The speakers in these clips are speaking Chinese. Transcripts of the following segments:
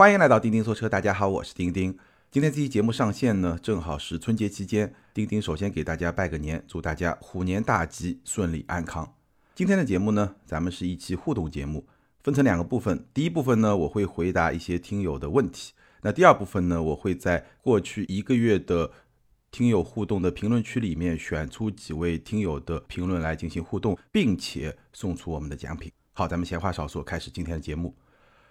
欢迎来到钉钉说车，大家好，我是钉钉。今天这期节目上线呢，正好是春节期间。钉钉首先给大家拜个年，祝大家虎年大吉，顺利安康。今天的节目呢，咱们是一期互动节目，分成两个部分。第一部分呢，我会回答一些听友的问题。那第二部分呢，我会在过去一个月的听友互动的评论区里面选出几位听友的评论来进行互动，并且送出我们的奖品。好，咱们闲话少说，开始今天的节目。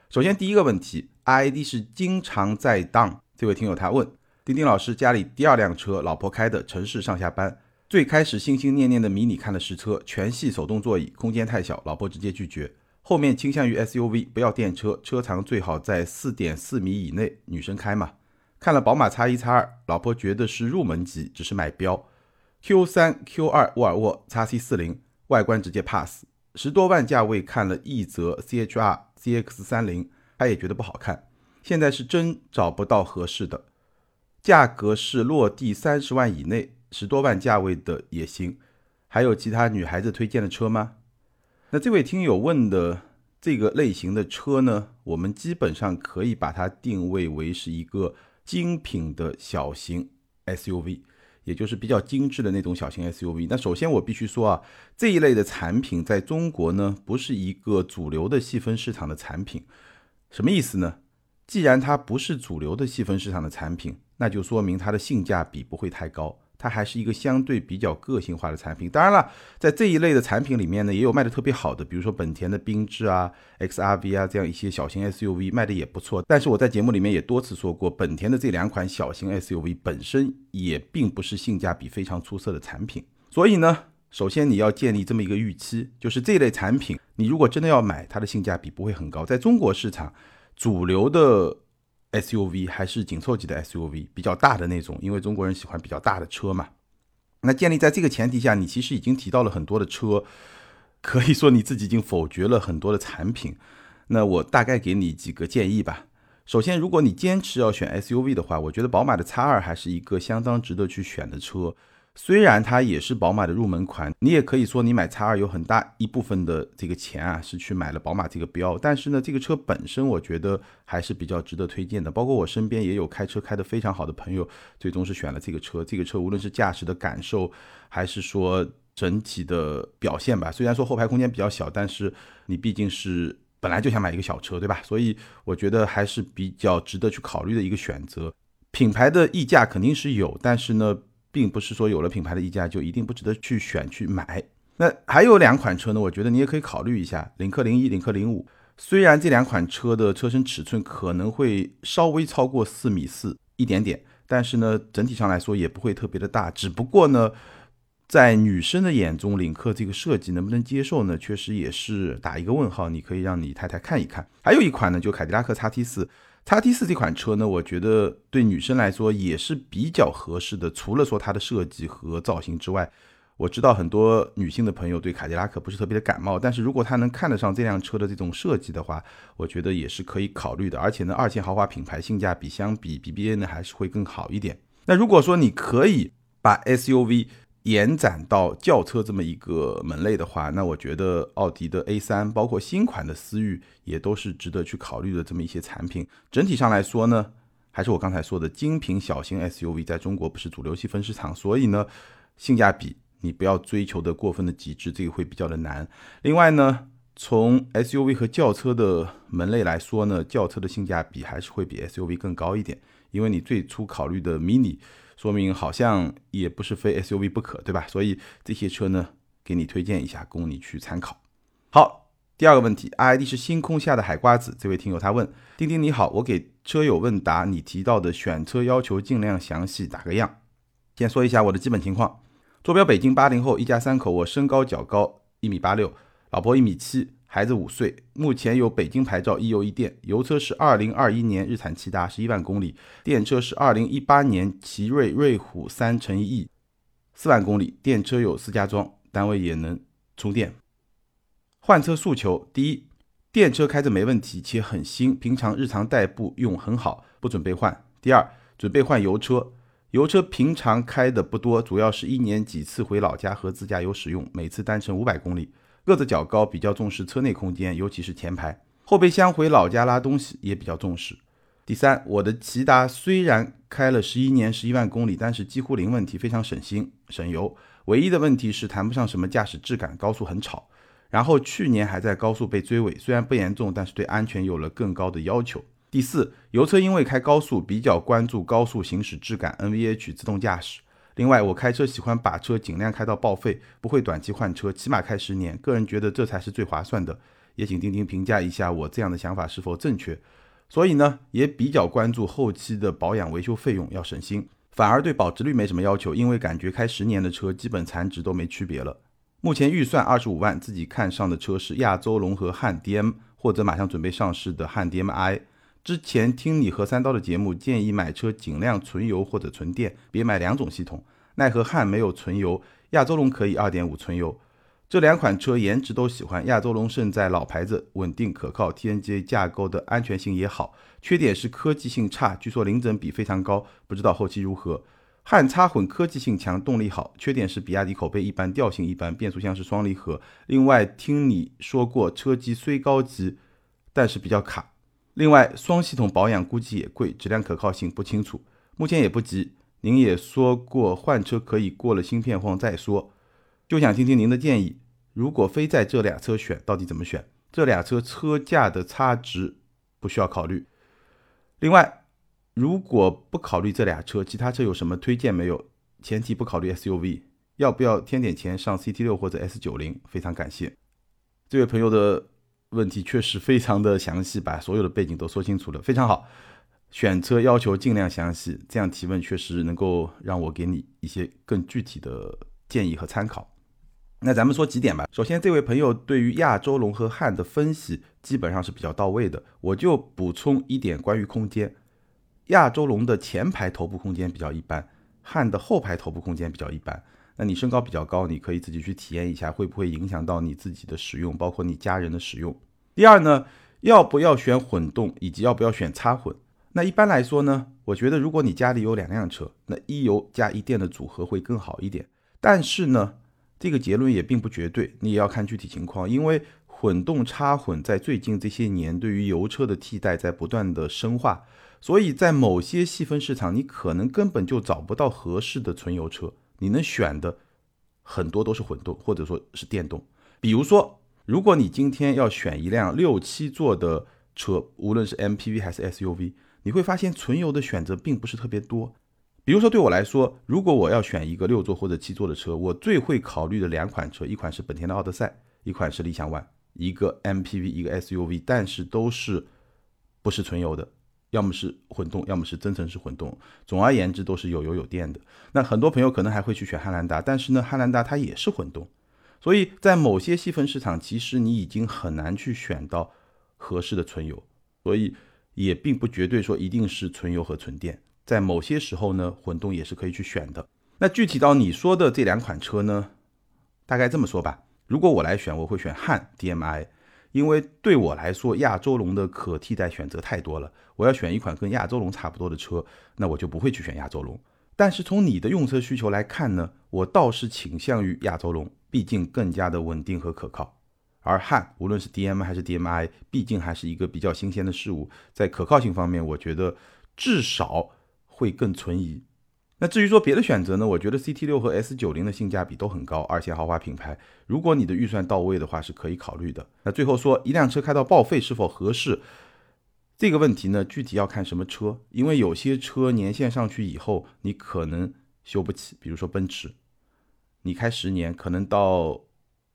首先，第一个问题，ID 是经常在当这位听友他问：丁丁老师家里第二辆车，老婆开的，城市上下班。最开始心心念念的迷你看了实车，全系手动座椅，空间太小，老婆直接拒绝。后面倾向于 SUV，不要电车，车长最好在四点四米以内，女生开嘛。看了宝马 X 一 X 二，老婆觉得是入门级，只是买标。Q 三 Q 二沃尔沃 X C 四零，外观直接 pass。十多万价位看了奕泽 CHR。CX 三零，他也觉得不好看，现在是真找不到合适的，价格是落地三十万以内，十多万价位的也行。还有其他女孩子推荐的车吗？那这位听友问的这个类型的车呢，我们基本上可以把它定位为是一个精品的小型 SUV。也就是比较精致的那种小型 SUV。那首先我必须说啊，这一类的产品在中国呢，不是一个主流的细分市场的产品。什么意思呢？既然它不是主流的细分市场的产品，那就说明它的性价比不会太高。它还是一个相对比较个性化的产品。当然了，在这一类的产品里面呢，也有卖的特别好的，比如说本田的缤智啊、XRV 啊这样一些小型 SUV 卖的也不错。但是我在节目里面也多次说过，本田的这两款小型 SUV 本身也并不是性价比非常出色的产品。所以呢，首先你要建立这么一个预期，就是这类产品你如果真的要买，它的性价比不会很高。在中国市场，主流的。SUV 还是紧凑级的 SUV，比较大的那种，因为中国人喜欢比较大的车嘛。那建立在这个前提下，你其实已经提到了很多的车，可以说你自己已经否决了很多的产品。那我大概给你几个建议吧。首先，如果你坚持要选 SUV 的话，我觉得宝马的 X2 还是一个相当值得去选的车。虽然它也是宝马的入门款，你也可以说你买 X2 有很大一部分的这个钱啊是去买了宝马这个标，但是呢，这个车本身我觉得还是比较值得推荐的。包括我身边也有开车开得非常好的朋友，最终是选了这个车。这个车无论是驾驶的感受，还是说整体的表现吧，虽然说后排空间比较小，但是你毕竟是本来就想买一个小车，对吧？所以我觉得还是比较值得去考虑的一个选择。品牌的溢价肯定是有，但是呢。并不是说有了品牌的溢价就一定不值得去选去买。那还有两款车呢，我觉得你也可以考虑一下，领克零一、领克零五。虽然这两款车的车身尺寸可能会稍微超过四米四一点点，但是呢，整体上来说也不会特别的大。只不过呢，在女生的眼中，领克这个设计能不能接受呢？确实也是打一个问号。你可以让你太太看一看。还有一款呢，就凯迪拉克 x T 四。叉 T 四这款车呢，我觉得对女生来说也是比较合适的。除了说它的设计和造型之外，我知道很多女性的朋友对凯迪拉克不是特别的感冒，但是如果她能看得上这辆车的这种设计的话，我觉得也是可以考虑的。而且呢，二线豪华品牌性价比相比 BBA 呢还是会更好一点。那如果说你可以把 SUV 延展到轿车这么一个门类的话，那我觉得奥迪的 A3，包括新款的思域，也都是值得去考虑的这么一些产品。整体上来说呢，还是我刚才说的精品小型 SUV，在中国不是主流细分市场，所以呢，性价比你不要追求的过分的极致，这个会比较的难。另外呢，从 SUV 和轿车的门类来说呢，轿车的性价比还是会比 SUV 更高一点，因为你最初考虑的 mini。说明好像也不是非 SUV 不可，对吧？所以这些车呢，给你推荐一下，供你去参考。好，第二个问题，ID 是星空下的海瓜子，这位听友他问：丁丁你好，我给车友问答，你提到的选车要求尽量详细，打个样。先说一下我的基本情况，坐标北京，八零后，一家三口，我身高较高，一米八六，老婆一米七。孩子五岁，目前有北京牌照，一油一电，油车是二零二一年日产骐达，十一万公里；电车是二零一八年奇瑞瑞虎三乘一 E，四万公里。电车有私家装，单位也能充电。换车诉求：第一，电车开着没问题，且很新，平常日常代步用很好，不准备换。第二，准备换油车，油车平常开的不多，主要是一年几次回老家和自驾游使用，每次单程五百公里。个子较高，比较重视车内空间，尤其是前排。后备箱回老家拉东西也比较重视。第三，我的骐达虽然开了十一年十一万公里，但是几乎零问题，非常省心省油。唯一的问题是谈不上什么驾驶质感，高速很吵。然后去年还在高速被追尾，虽然不严重，但是对安全有了更高的要求。第四，油车因为开高速比较关注高速行驶质感，NVH 自动驾驶。另外，我开车喜欢把车尽量开到报废，不会短期换车，起码开十年。个人觉得这才是最划算的。也请钉钉评价一下我这样的想法是否正确。所以呢，也比较关注后期的保养维修费用要省心，反而对保值率没什么要求，因为感觉开十年的车基本残值都没区别了。目前预算二十五万，自己看上的车是亚洲龙和汉 DM，或者马上准备上市的汉 DM-i。之前听你和三刀的节目，建议买车尽量纯油或者纯电，别买两种系统。奈何汉没有纯油，亚洲龙可以二点五纯油。这两款车颜值都喜欢，亚洲龙胜在老牌子，稳定可靠，TNGA 架构的安全性也好。缺点是科技性差，据说零整比非常高，不知道后期如何。汉插混科技性强，动力好，缺点是比亚迪口碑一般，调性一般，变速箱是双离合。另外听你说过车机虽高级，但是比较卡。另外双系统保养估计也贵，质量可靠性不清楚，目前也不急。您也说过换车可以过了芯片荒再说，就想听听您的建议。如果非在这俩车选，到底怎么选？这俩车车价的差值不需要考虑。另外。如果不考虑这俩车，其他车有什么推荐没有？前提不考虑 SUV，要不要添点钱上 CT 六或者 S 九零？非常感谢。这位朋友的问题确实非常的详细，把所有的背景都说清楚了，非常好。选车要求尽量详细，这样提问确实能够让我给你一些更具体的建议和参考。那咱们说几点吧。首先，这位朋友对于亚洲龙和汉的分析基本上是比较到位的，我就补充一点关于空间。亚洲龙的前排头部空间比较一般，汉的后排头部空间比较一般。那你身高比较高，你可以自己去体验一下，会不会影响到你自己的使用，包括你家人的使用。第二呢，要不要选混动，以及要不要选插混？那一般来说呢，我觉得如果你家里有两辆车，那一油加一电的组合会更好一点。但是呢，这个结论也并不绝对，你也要看具体情况，因为混动插混在最近这些年对于油车的替代在不断的深化。所以在某些细分市场，你可能根本就找不到合适的纯油车，你能选的很多都是混动或者说是电动。比如说，如果你今天要选一辆六七座的车，无论是 MPV 还是 SUV，你会发现纯油的选择并不是特别多。比如说对我来说，如果我要选一个六座或者七座的车，我最会考虑的两款车，一款是本田的奥德赛，一款是理想 ONE，一个 MPV，一个 SUV，但是都是不是纯油的。要么是混动，要么是增程式混动。总而言之，都是有油有电的。那很多朋友可能还会去选汉兰达，但是呢，汉兰达它也是混动。所以在某些细分市场，其实你已经很难去选到合适的纯油。所以也并不绝对说一定是纯油和纯电。在某些时候呢，混动也是可以去选的。那具体到你说的这两款车呢，大概这么说吧。如果我来选，我会选汉 DM-i。因为对我来说，亚洲龙的可替代选择太多了。我要选一款跟亚洲龙差不多的车，那我就不会去选亚洲龙。但是从你的用车需求来看呢，我倒是倾向于亚洲龙，毕竟更加的稳定和可靠。而汉，无论是 DM 还是 DM-i，毕竟还是一个比较新鲜的事物，在可靠性方面，我觉得至少会更存疑。那至于说别的选择呢？我觉得 CT 六和 S 九零的性价比都很高，二线豪华品牌，如果你的预算到位的话，是可以考虑的。那最后说一辆车开到报废是否合适这个问题呢？具体要看什么车，因为有些车年限上去以后，你可能修不起。比如说奔驰，你开十年，可能到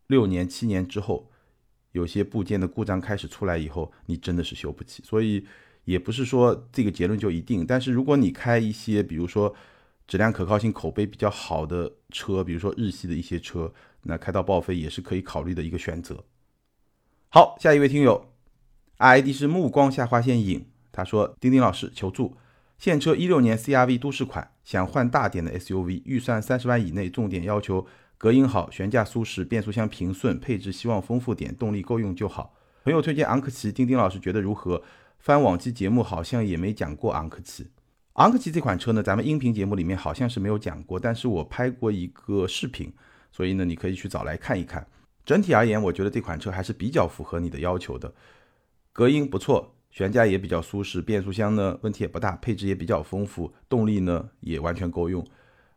六年、七年之后，有些部件的故障开始出来以后，你真的是修不起。所以也不是说这个结论就一定。但是如果你开一些，比如说。质量可靠性口碑比较好的车，比如说日系的一些车，那开到报废也是可以考虑的一个选择。好，下一位听友，ID 是目光下划线影，他说：丁丁老师求助，现车一六年 CRV 都市款，想换大点的 SUV，预算三十万以内，重点要求隔音好、悬架舒适、变速箱平顺，配置希望丰富点，动力够用就好。朋友推荐昂克旗，丁丁老师觉得如何？翻往期节目好像也没讲过昂克旗。昂克旗这款车呢，咱们音频节目里面好像是没有讲过，但是我拍过一个视频，所以呢，你可以去找来看一看。整体而言，我觉得这款车还是比较符合你的要求的，隔音不错，悬架也比较舒适，变速箱呢问题也不大，配置也比较丰富，动力呢也完全够用。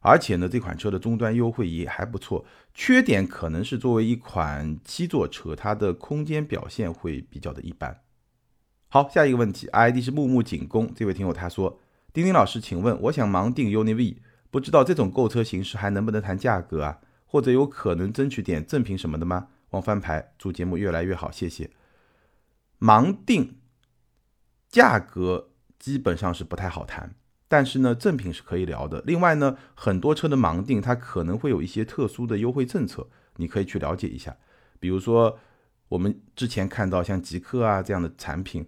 而且呢，这款车的终端优惠也还不错。缺点可能是作为一款七座车，它的空间表现会比较的一般。好，下一个问题，ID 是木木景工，这位听友他说：丁丁老师，请问我想盲定 UNI-V，不知道这种购车形式还能不能谈价格啊？或者有可能争取点赠品什么的吗？望翻牌，祝节目越来越好，谢谢。盲定价格基本上是不太好谈。但是呢，赠品是可以聊的。另外呢，很多车的盲定它可能会有一些特殊的优惠政策，你可以去了解一下。比如说，我们之前看到像极客啊这样的产品，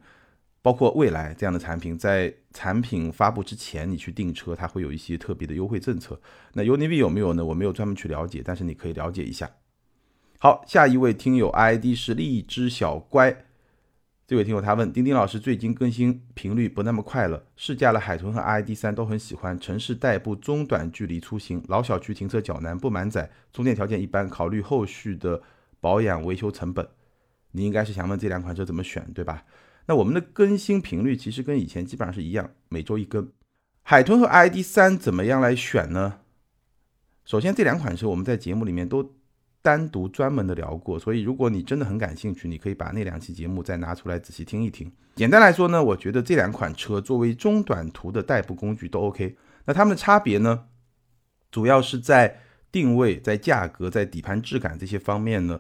包括蔚来这样的产品，在产品发布之前你去订车，它会有一些特别的优惠政策。那 UNI-V 有没有呢？我没有专门去了解，但是你可以了解一下。好，下一位听友 ID 是荔枝小乖。这位听友他问：丁丁老师最近更新频率不那么快了，试驾了海豚和 ID 三都很喜欢，城市代步中短距离出行，老小区停车较难，不满载，充电条件一般，考虑后续的保养维修成本。你应该是想问这两款车怎么选，对吧？那我们的更新频率其实跟以前基本上是一样，每周一更。海豚和 ID 三怎么样来选呢？首先这两款车我们在节目里面都。单独专门的聊过，所以如果你真的很感兴趣，你可以把那两期节目再拿出来仔细听一听。简单来说呢，我觉得这两款车作为中短途的代步工具都 OK。那它们的差别呢，主要是在定位、在价格、在底盘质感这些方面呢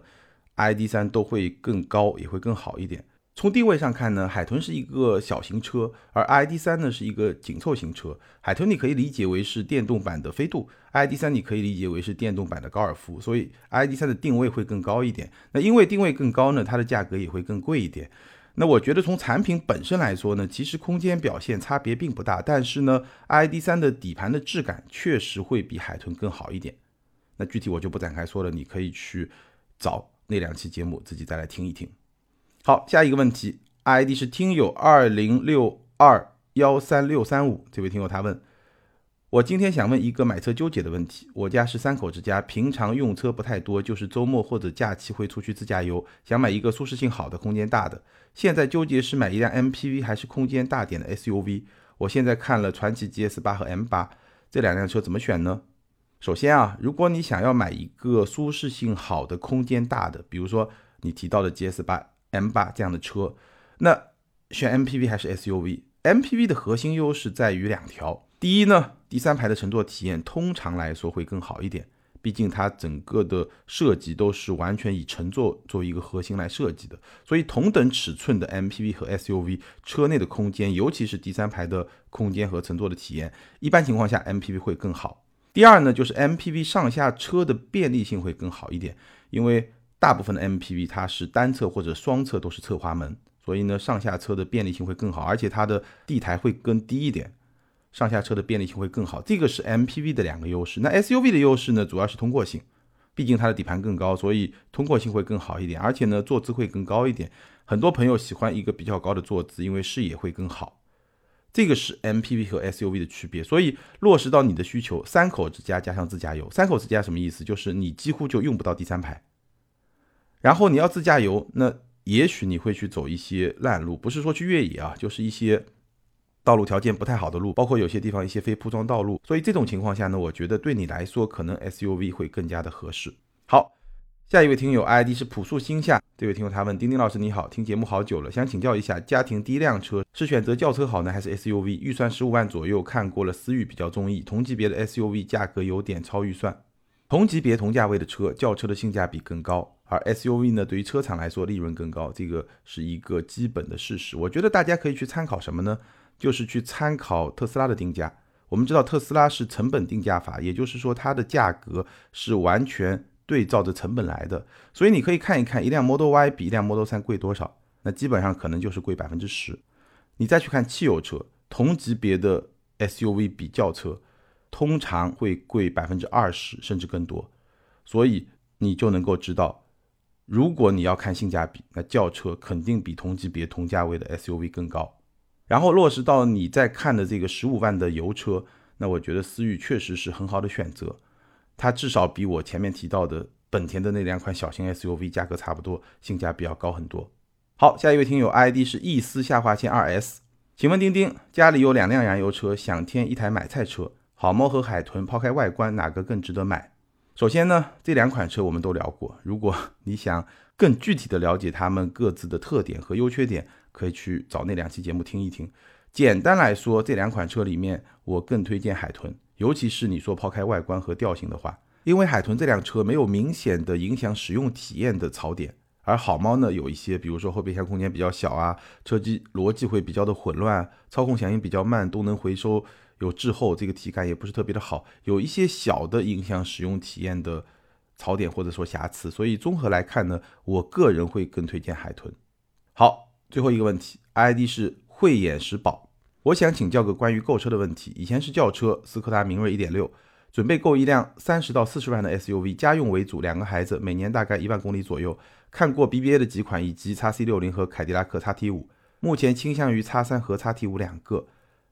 ，ID.3 都会更高，也会更好一点。从定位上看呢，海豚是一个小型车，而 ID.3 呢是一个紧凑型车。海豚你可以理解为是电动版的飞度，ID.3 你可以理解为是电动版的高尔夫，所以 ID.3 的定位会更高一点。那因为定位更高呢，它的价格也会更贵一点。那我觉得从产品本身来说呢，其实空间表现差别并不大，但是呢，ID.3 的底盘的质感确实会比海豚更好一点。那具体我就不展开说了，你可以去找那两期节目自己再来听一听。好，下一个问题，ID 是听友二零六二幺三六三五，这位听友他问我今天想问一个买车纠结的问题。我家是三口之家，平常用车不太多，就是周末或者假期会出去自驾游，想买一个舒适性好的、空间大的。现在纠结是买一辆 MPV 还是空间大点的 SUV。我现在看了传祺 GS 八和 M 八这两辆车怎么选呢？首先啊，如果你想要买一个舒适性好的、空间大的，比如说你提到的 GS 八。M 八这样的车，那选 MPV 还是 SUV？MPV 的核心优势在于两条。第一呢，第三排的乘坐体验通常来说会更好一点，毕竟它整个的设计都是完全以乘坐作为一个核心来设计的，所以同等尺寸的 MPV 和 SUV 车内的空间，尤其是第三排的空间和乘坐的体验，一般情况下 MPV 会更好。第二呢，就是 MPV 上下车的便利性会更好一点，因为。大部分的 MPV 它是单侧或者双侧都是侧滑门，所以呢上下车的便利性会更好，而且它的地台会更低一点，上下车的便利性会更好。这个是 MPV 的两个优势。那 SUV 的优势呢，主要是通过性，毕竟它的底盘更高，所以通过性会更好一点，而且呢坐姿会更高一点。很多朋友喜欢一个比较高的坐姿，因为视野会更好。这个是 MPV 和 SUV 的区别。所以落实到你的需求，三口之家加上自驾游，三口之家什么意思？就是你几乎就用不到第三排。然后你要自驾游，那也许你会去走一些烂路，不是说去越野啊，就是一些道路条件不太好的路，包括有些地方一些非铺装道路。所以这种情况下呢，我觉得对你来说可能 SUV 会更加的合适。好，下一位听友 ID 是朴树心下，这位听友他问：丁丁老师你好，听节目好久了，想请教一下，家庭第一辆车是选择轿车好呢，还是 SUV？预算十五万左右，看过了思域比较中意，同级别的 SUV 价格有点超预算。同级别同价位的车，轿车的性价比更高。而 SUV 呢，对于车厂来说利润更高，这个是一个基本的事实。我觉得大家可以去参考什么呢？就是去参考特斯拉的定价。我们知道特斯拉是成本定价法，也就是说它的价格是完全对照着成本来的。所以你可以看一看一辆 Model Y 比一辆 Model 3贵多少，那基本上可能就是贵百分之十。你再去看汽油车，同级别的 SUV 比轿车，通常会贵百分之二十甚至更多。所以你就能够知道。如果你要看性价比，那轿车肯定比同级别同价位的 SUV 更高。然后落实到你在看的这个十五万的油车，那我觉得思域确实是很好的选择。它至少比我前面提到的本田的那两款小型 SUV 价格差不多，性价比要高很多。好，下一位听友 ID 是一丝下划线二 S，请问钉钉，家里有两辆燃油车，想添一台买菜车，好猫和海豚，抛开外观，哪个更值得买？首先呢，这两款车我们都聊过，如果你想更具体的了解它们各自的特点和优缺点，可以去找那两期节目听一听。简单来说，这两款车里面，我更推荐海豚，尤其是你说抛开外观和调性的话，因为海豚这辆车没有明显的影响使用体验的槽点，而好猫呢有一些，比如说后备箱空间比较小啊，车机逻辑会比较的混乱，操控响应比较慢，动能回收有滞后，这个体感也不是特别的好，有一些小的影响使用体验的槽点或者说瑕疵，所以综合来看呢，我个人会更推荐海豚。好，最后一个问题，ID 是慧眼识宝。我想请教个关于购车的问题。以前是轿车，斯柯达明锐1.6，准备购一辆三十到四十万的 SUV，家用为主，两个孩子，每年大概一万公里左右。看过 BBA 的几款，以及 XC60 和凯迪拉克 XT5，目前倾向于 X3 和 XT5 两个。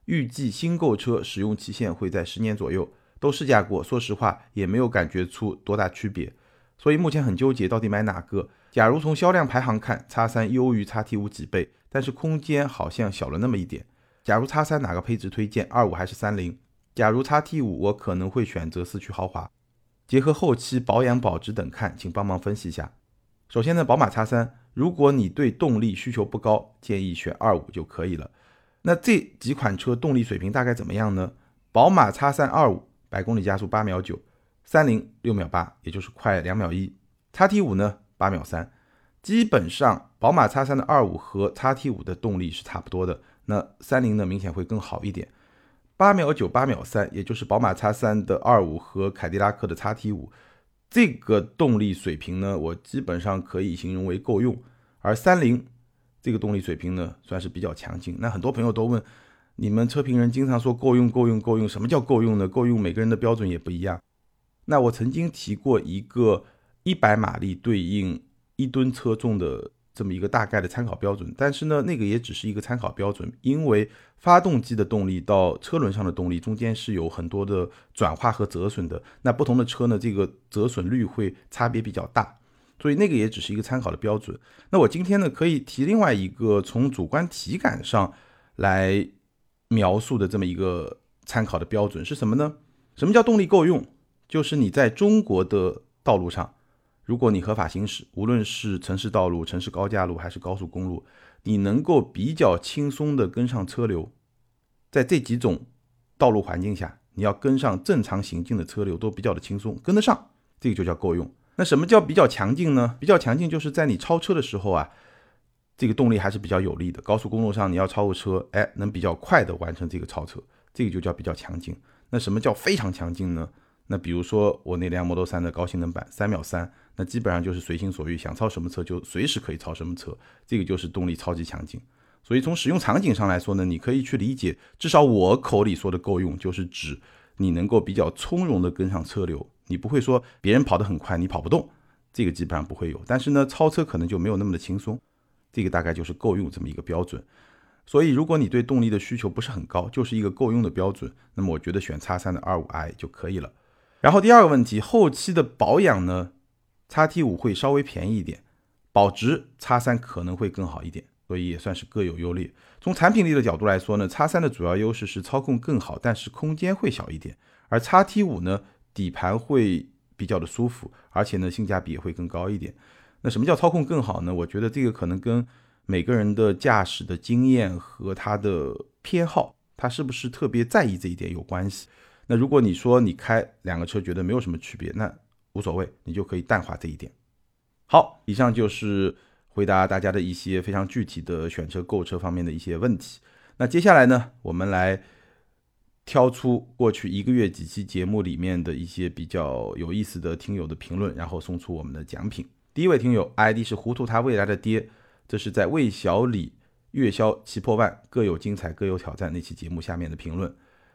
预计新购车使用期限会在十年左右，都试驾过，说实话也没有感觉出多大区别，所以目前很纠结到底买哪个。假如从销量排行看，X3 优于 XT5 几倍，但是空间好像小了那么一点。假如叉三哪个配置推荐？二五还是三零？假如叉 T 五，我可能会选择四驱豪华。结合后期保养保值等看，请帮忙分析一下。首先呢，宝马叉三，如果你对动力需求不高，建议选二五就可以了。那这几款车动力水平大概怎么样呢？宝马叉三二五百公里加速八秒九，三菱六秒八，也就是快两秒一。X T 五呢八秒三，基本上宝马叉三的二五和 X T 五的动力是差不多的。那三菱呢，明显会更好一点，八秒九、八秒三，也就是宝马叉三的二五和凯迪拉克的 X T 五，这个动力水平呢，我基本上可以形容为够用。而三菱这个动力水平呢，算是比较强劲。那很多朋友都问，你们车评人经常说够用、够用、够用，什么叫够用呢？够用每个人的标准也不一样。那我曾经提过一个一百马力对应一吨车重的。这么一个大概的参考标准，但是呢，那个也只是一个参考标准，因为发动机的动力到车轮上的动力中间是有很多的转化和折损的。那不同的车呢，这个折损率会差别比较大，所以那个也只是一个参考的标准。那我今天呢，可以提另外一个从主观体感上来描述的这么一个参考的标准是什么呢？什么叫动力够用？就是你在中国的道路上。如果你合法行驶，无论是城市道路、城市高架路还是高速公路，你能够比较轻松地跟上车流，在这几种道路环境下，你要跟上正常行进的车流都比较的轻松，跟得上，这个就叫够用。那什么叫比较强劲呢？比较强劲就是在你超车的时候啊，这个动力还是比较有力的。高速公路上你要超个车，哎，能比较快的完成这个超车，这个就叫比较强劲。那什么叫非常强劲呢？那比如说我那辆 Model 3的高性能版，三秒三。那基本上就是随心所欲，想超什么车就随时可以超什么车，这个就是动力超级强劲。所以从使用场景上来说呢，你可以去理解，至少我口里说的够用，就是指你能够比较从容的跟上车流，你不会说别人跑得很快，你跑不动，这个基本上不会有。但是呢，超车可能就没有那么的轻松，这个大概就是够用这么一个标准。所以如果你对动力的需求不是很高，就是一个够用的标准，那么我觉得选叉三的二五 i 就可以了。然后第二个问题，后期的保养呢？叉 T 五会稍微便宜一点，保值叉三可能会更好一点，所以也算是各有优劣。从产品力的角度来说呢，叉三的主要优势是操控更好，但是空间会小一点；而叉 T 五呢，底盘会比较的舒服，而且呢性价比也会更高一点。那什么叫操控更好呢？我觉得这个可能跟每个人的驾驶的经验和他的偏好，他是不是特别在意这一点有关系。那如果你说你开两个车觉得没有什么区别，那无所谓，你就可以淡化这一点。好，以上就是回答大家的一些非常具体的选车购车方面的一些问题。那接下来呢，我们来挑出过去一个月几期节目里面的一些比较有意思的听友的评论，然后送出我们的奖品。第一位听友 ID 是糊涂他未来的爹，这是在魏小李月销七破万各有精彩各有挑战那期节目下面的评论。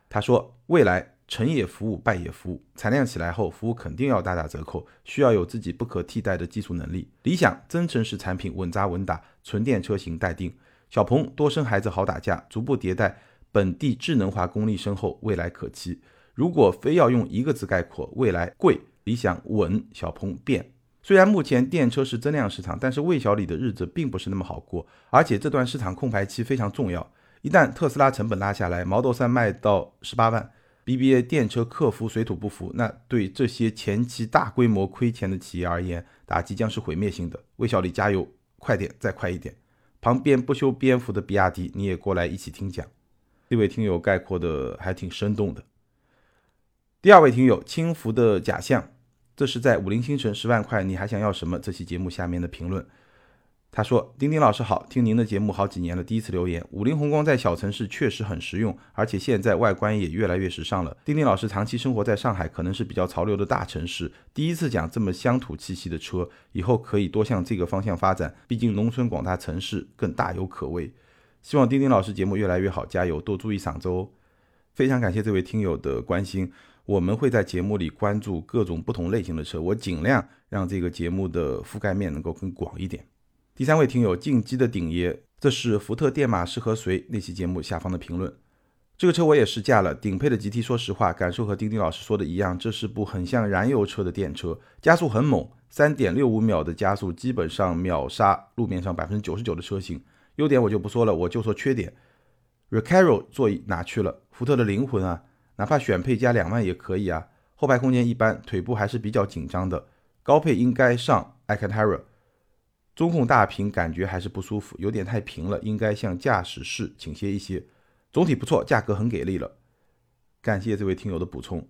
他说未来。成也服务，败也服务。产量起来后，服务肯定要大打折扣，需要有自己不可替代的技术能力。理想增程式产品稳扎稳打，纯电车型待定。小鹏多生孩子好打架，逐步迭代，本地智能化功力深厚，未来可期。如果非要用一个字概括，未来贵，理想稳，小鹏变。虽然目前电车是增量市场，但是魏小李的日子并不是那么好过，而且这段市场空白期非常重要。一旦特斯拉成本拉下来，Model 3卖到十八万，BBA 电车客服水土不服，那对这些前期大规模亏钱的企业而言，打击将是毁灭性的。魏小李加油，快点，再快一点！旁边不修边幅的比亚迪，你也过来一起听讲。这位听友概括的还挺生动的。第二位听友轻浮的假象，这是在武林星辰十万块，你还想要什么？这期节目下面的评论。他说：“丁丁老师好，听您的节目好几年了，第一次留言。五菱宏光在小城市确实很实用，而且现在外观也越来越时尚了。丁丁老师长期生活在上海，可能是比较潮流的大城市，第一次讲这么乡土气息的车，以后可以多向这个方向发展。毕竟农村广大城市更大有可为。希望丁丁老师节目越来越好，加油，多注意嗓子哦。非常感谢这位听友的关心，我们会在节目里关注各种不同类型的车，我尽量让这个节目的覆盖面能够更广一点。”第三位听友进击的顶爷，这是福特电马适合谁那期节目下方的评论。这个车我也试驾了，顶配的 GT，说实话感受和丁丁老师说的一样，这是部很像燃油车的电车，加速很猛，三点六五秒的加速基本上秒杀路面上百分之九十九的车型。优点我就不说了，我就说缺点。Recaro 座椅哪去了？福特的灵魂啊，哪怕选配加两万也可以啊。后排空间一般，腿部还是比较紧张的。高配应该上 a c a n t a r a。中控大屏感觉还是不舒服，有点太平了，应该向驾驶室倾斜一些。总体不错，价格很给力了。感谢这位听友的补充。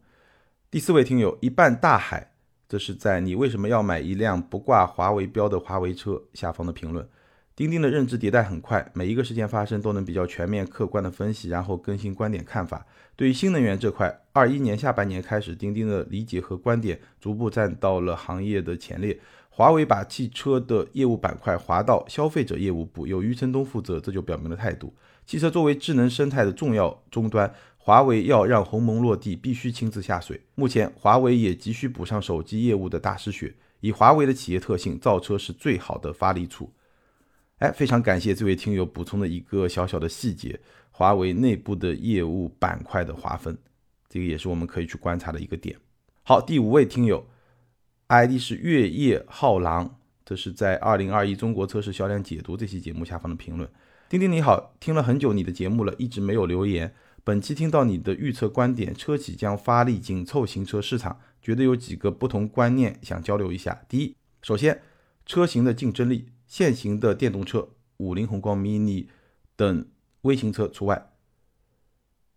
第四位听友一半大海，这是在你为什么要买一辆不挂华为标的华为车下方的评论。钉钉的认知迭代很快，每一个事件发生都能比较全面、客观的分析，然后更新观点看法。对于新能源这块，二一年下半年开始，钉钉的理解和观点逐步站到了行业的前列。华为把汽车的业务板块划到消费者业务部，由余承东负责，这就表明了态度。汽车作为智能生态的重要终端，华为要让鸿蒙落地，必须亲自下水。目前，华为也急需补上手机业务的大失血。以华为的企业特性，造车是最好的发力处。哎，非常感谢这位听友补充的一个小小的细节：华为内部的业务板块的划分，这个也是我们可以去观察的一个点。好，第五位听友。ID 是月夜浩狼，这是在二零二一中国测试销量解读这期节目下方的评论。丁丁你好，听了很久你的节目了，一直没有留言。本期听到你的预测观点，车企将发力紧凑型车市场，觉得有几个不同观念想交流一下。第一，首先车型的竞争力，现行的电动车，五菱宏光 mini 等微型车除外。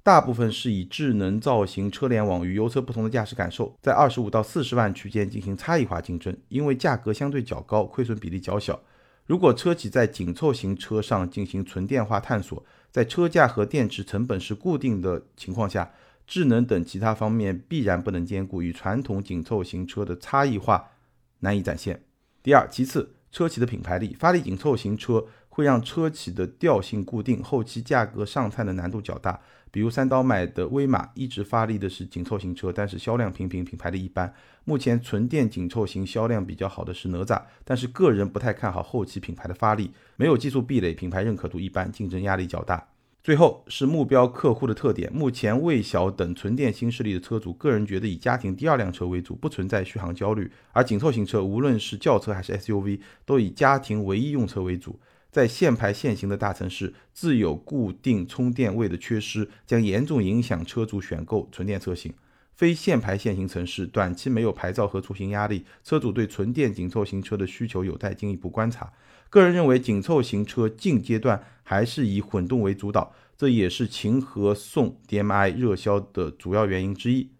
大部分是以智能造型、车联网与油车不同的驾驶感受，在二十五到四十万区间进行差异化竞争，因为价格相对较高，亏损比例较小。如果车企在紧凑型车上进行纯电化探索，在车价和电池成本是固定的情况下，智能等其他方面必然不能兼顾，与传统紧凑型车的差异化难以展现。第二，其次，车企的品牌力，发力紧凑型车会让车企的调性固定，后期价格上探的难度较大。比如三刀买的威马一直发力的是紧凑型车，但是销量平平，品牌力一般。目前纯电紧凑型销量比较好的是哪吒，但是个人不太看好后期品牌的发力，没有技术壁垒，品牌认可度一般，竞争压力较大。最后是目标客户的特点，目前魏小等纯电新势力的车主，个人觉得以家庭第二辆车为主，不存在续航焦虑。而紧凑型车，无论是轿车还是 SUV，都以家庭唯一用车为主。在限牌限行的大城市，自有固定充电位的缺失将严重影响车主选购纯电车型。非限牌限行城市，短期没有牌照和出行压力，车主对纯电紧凑型车的需求有待进一步观察。个人认为，紧凑型车近阶段还是以混动为主导，这也是秦和宋 DM-i 热销的主要原因之一。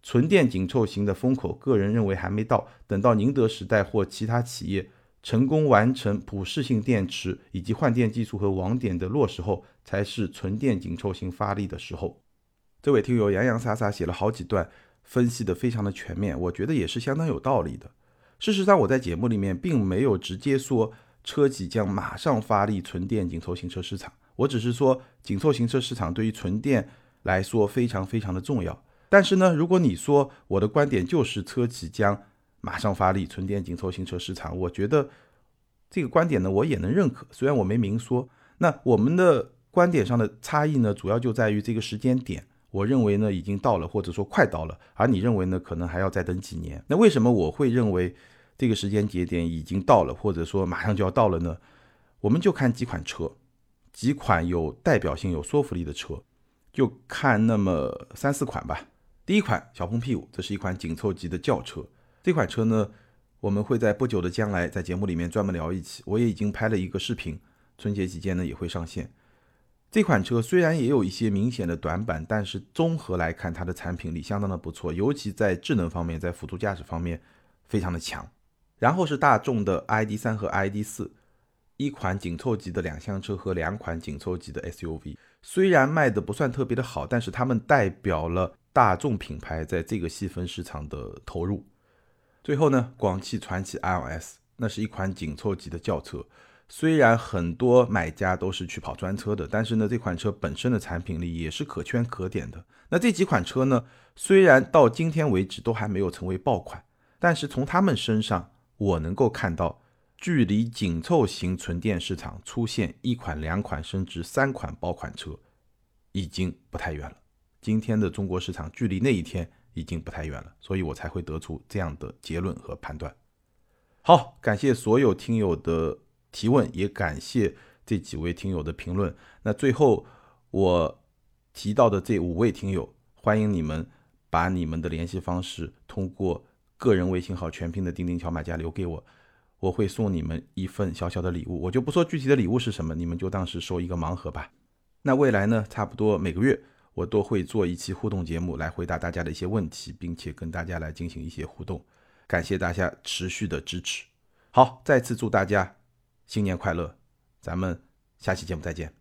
纯电紧凑型的风口，个人认为还没到，等到宁德时代或其他企业。成功完成普适性电池以及换电技术和网点的落实后，才是纯电紧凑型发力的时候。这位听友洋洋洒洒写了好几段，分析的非常的全面，我觉得也是相当有道理的。事实上，我在节目里面并没有直接说车企将马上发力纯电紧凑型车市场，我只是说紧凑型车市场对于纯电来说非常非常的重要。但是呢，如果你说我的观点就是车企将马上发力纯电紧凑型车市场，我觉得这个观点呢，我也能认可。虽然我没明说，那我们的观点上的差异呢，主要就在于这个时间点。我认为呢，已经到了，或者说快到了，而你认为呢，可能还要再等几年。那为什么我会认为这个时间节点已经到了，或者说马上就要到了呢？我们就看几款车，几款有代表性、有说服力的车，就看那么三四款吧。第一款小鹏 P5，这是一款紧凑级的轿车。这款车呢，我们会在不久的将来在节目里面专门聊一期。我也已经拍了一个视频，春节期间呢也会上线。这款车虽然也有一些明显的短板，但是综合来看，它的产品力相当的不错，尤其在智能方面，在辅助驾驶方面非常的强。然后是大众的 ID.3 和 ID.4，一款紧凑级的两厢车和两款紧凑级的 SUV，虽然卖的不算特别的好，但是它们代表了。大众品牌在这个细分市场的投入。最后呢，广汽传祺 iOS，那是一款紧凑级的轿车。虽然很多买家都是去跑专车的，但是呢，这款车本身的产品力也是可圈可点的。那这几款车呢，虽然到今天为止都还没有成为爆款，但是从他们身上，我能够看到，距离紧凑型纯电市场出现一款、两款甚至三款爆款车，已经不太远了。今天的中国市场距离那一天已经不太远了，所以我才会得出这样的结论和判断。好，感谢所有听友的提问，也感谢这几位听友的评论。那最后我提到的这五位听友，欢迎你们把你们的联系方式通过个人微信号全拼的钉钉小马甲留给我，我会送你们一份小小的礼物。我就不说具体的礼物是什么，你们就当是收一个盲盒吧。那未来呢，差不多每个月。我都会做一期互动节目来回答大家的一些问题，并且跟大家来进行一些互动。感谢大家持续的支持。好，再次祝大家新年快乐，咱们下期节目再见。